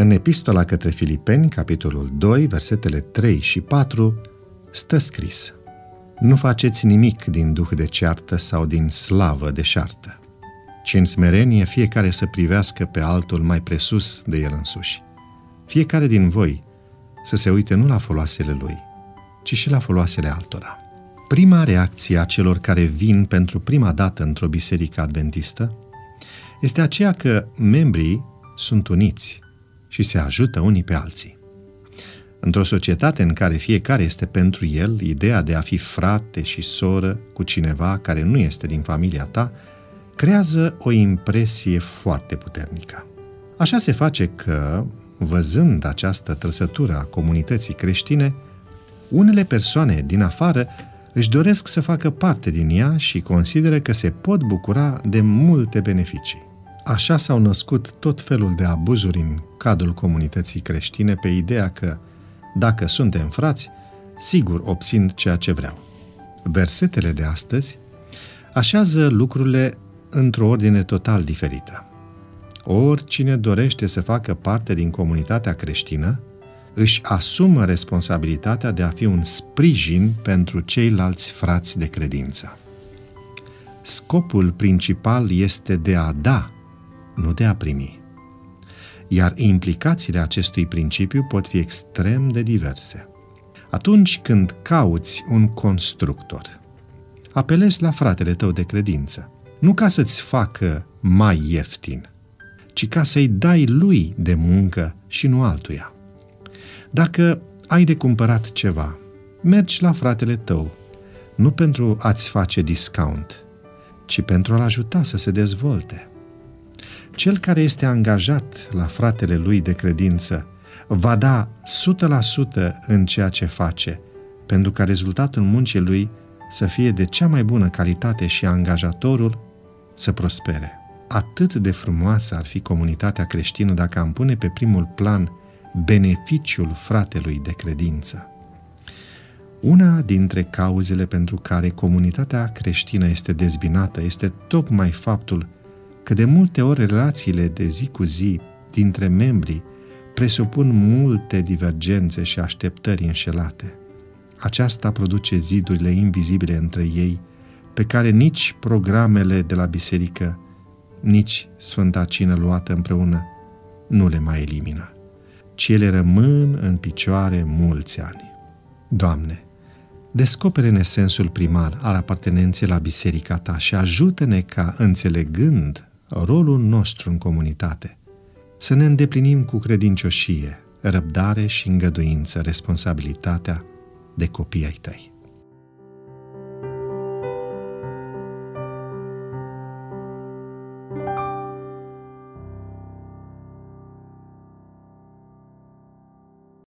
În epistola către Filipeni, capitolul 2, versetele 3 și 4, stă scris Nu faceți nimic din duh de ceartă sau din slavă de șartă, ci în smerenie fiecare să privească pe altul mai presus de el însuși. Fiecare din voi să se uite nu la foloasele lui, ci și la foloasele altora. Prima reacție a celor care vin pentru prima dată într-o biserică adventistă este aceea că membrii sunt uniți și se ajută unii pe alții. Într-o societate în care fiecare este pentru el, ideea de a fi frate și soră cu cineva care nu este din familia ta creează o impresie foarte puternică. Așa se face că, văzând această trăsătură a comunității creștine, unele persoane din afară își doresc să facă parte din ea și consideră că se pot bucura de multe beneficii. Așa s-au născut tot felul de abuzuri în cadrul comunității creștine pe ideea că, dacă suntem frați, sigur obțin ceea ce vreau. Versetele de astăzi așează lucrurile într-o ordine total diferită. Oricine dorește să facă parte din comunitatea creștină, își asumă responsabilitatea de a fi un sprijin pentru ceilalți frați de credință. Scopul principal este de a da nu de a primi. Iar implicațiile acestui principiu pot fi extrem de diverse. Atunci când cauți un constructor, apelezi la fratele tău de credință, nu ca să-ți facă mai ieftin, ci ca să-i dai lui de muncă și nu altuia. Dacă ai de cumpărat ceva, mergi la fratele tău, nu pentru a-ți face discount, ci pentru a-l ajuta să se dezvolte. Cel care este angajat la fratele lui de credință va da 100% în ceea ce face, pentru ca rezultatul muncii lui să fie de cea mai bună calitate și angajatorul să prospere. Atât de frumoasă ar fi comunitatea creștină dacă am pune pe primul plan beneficiul fratelui de credință. Una dintre cauzele pentru care comunitatea creștină este dezbinată este tocmai faptul că de multe ori relațiile de zi cu zi dintre membrii presupun multe divergențe și așteptări înșelate. Aceasta produce zidurile invizibile între ei, pe care nici programele de la biserică, nici Sfânta Cină luată împreună nu le mai elimină, ci ele rămân în picioare mulți ani. Doamne, descopere-ne sensul primar al apartenenței la biserica Ta și ajută-ne ca, înțelegând rolul nostru în comunitate, să ne îndeplinim cu credincioșie, răbdare și îngăduință responsabilitatea de copii ai tăi.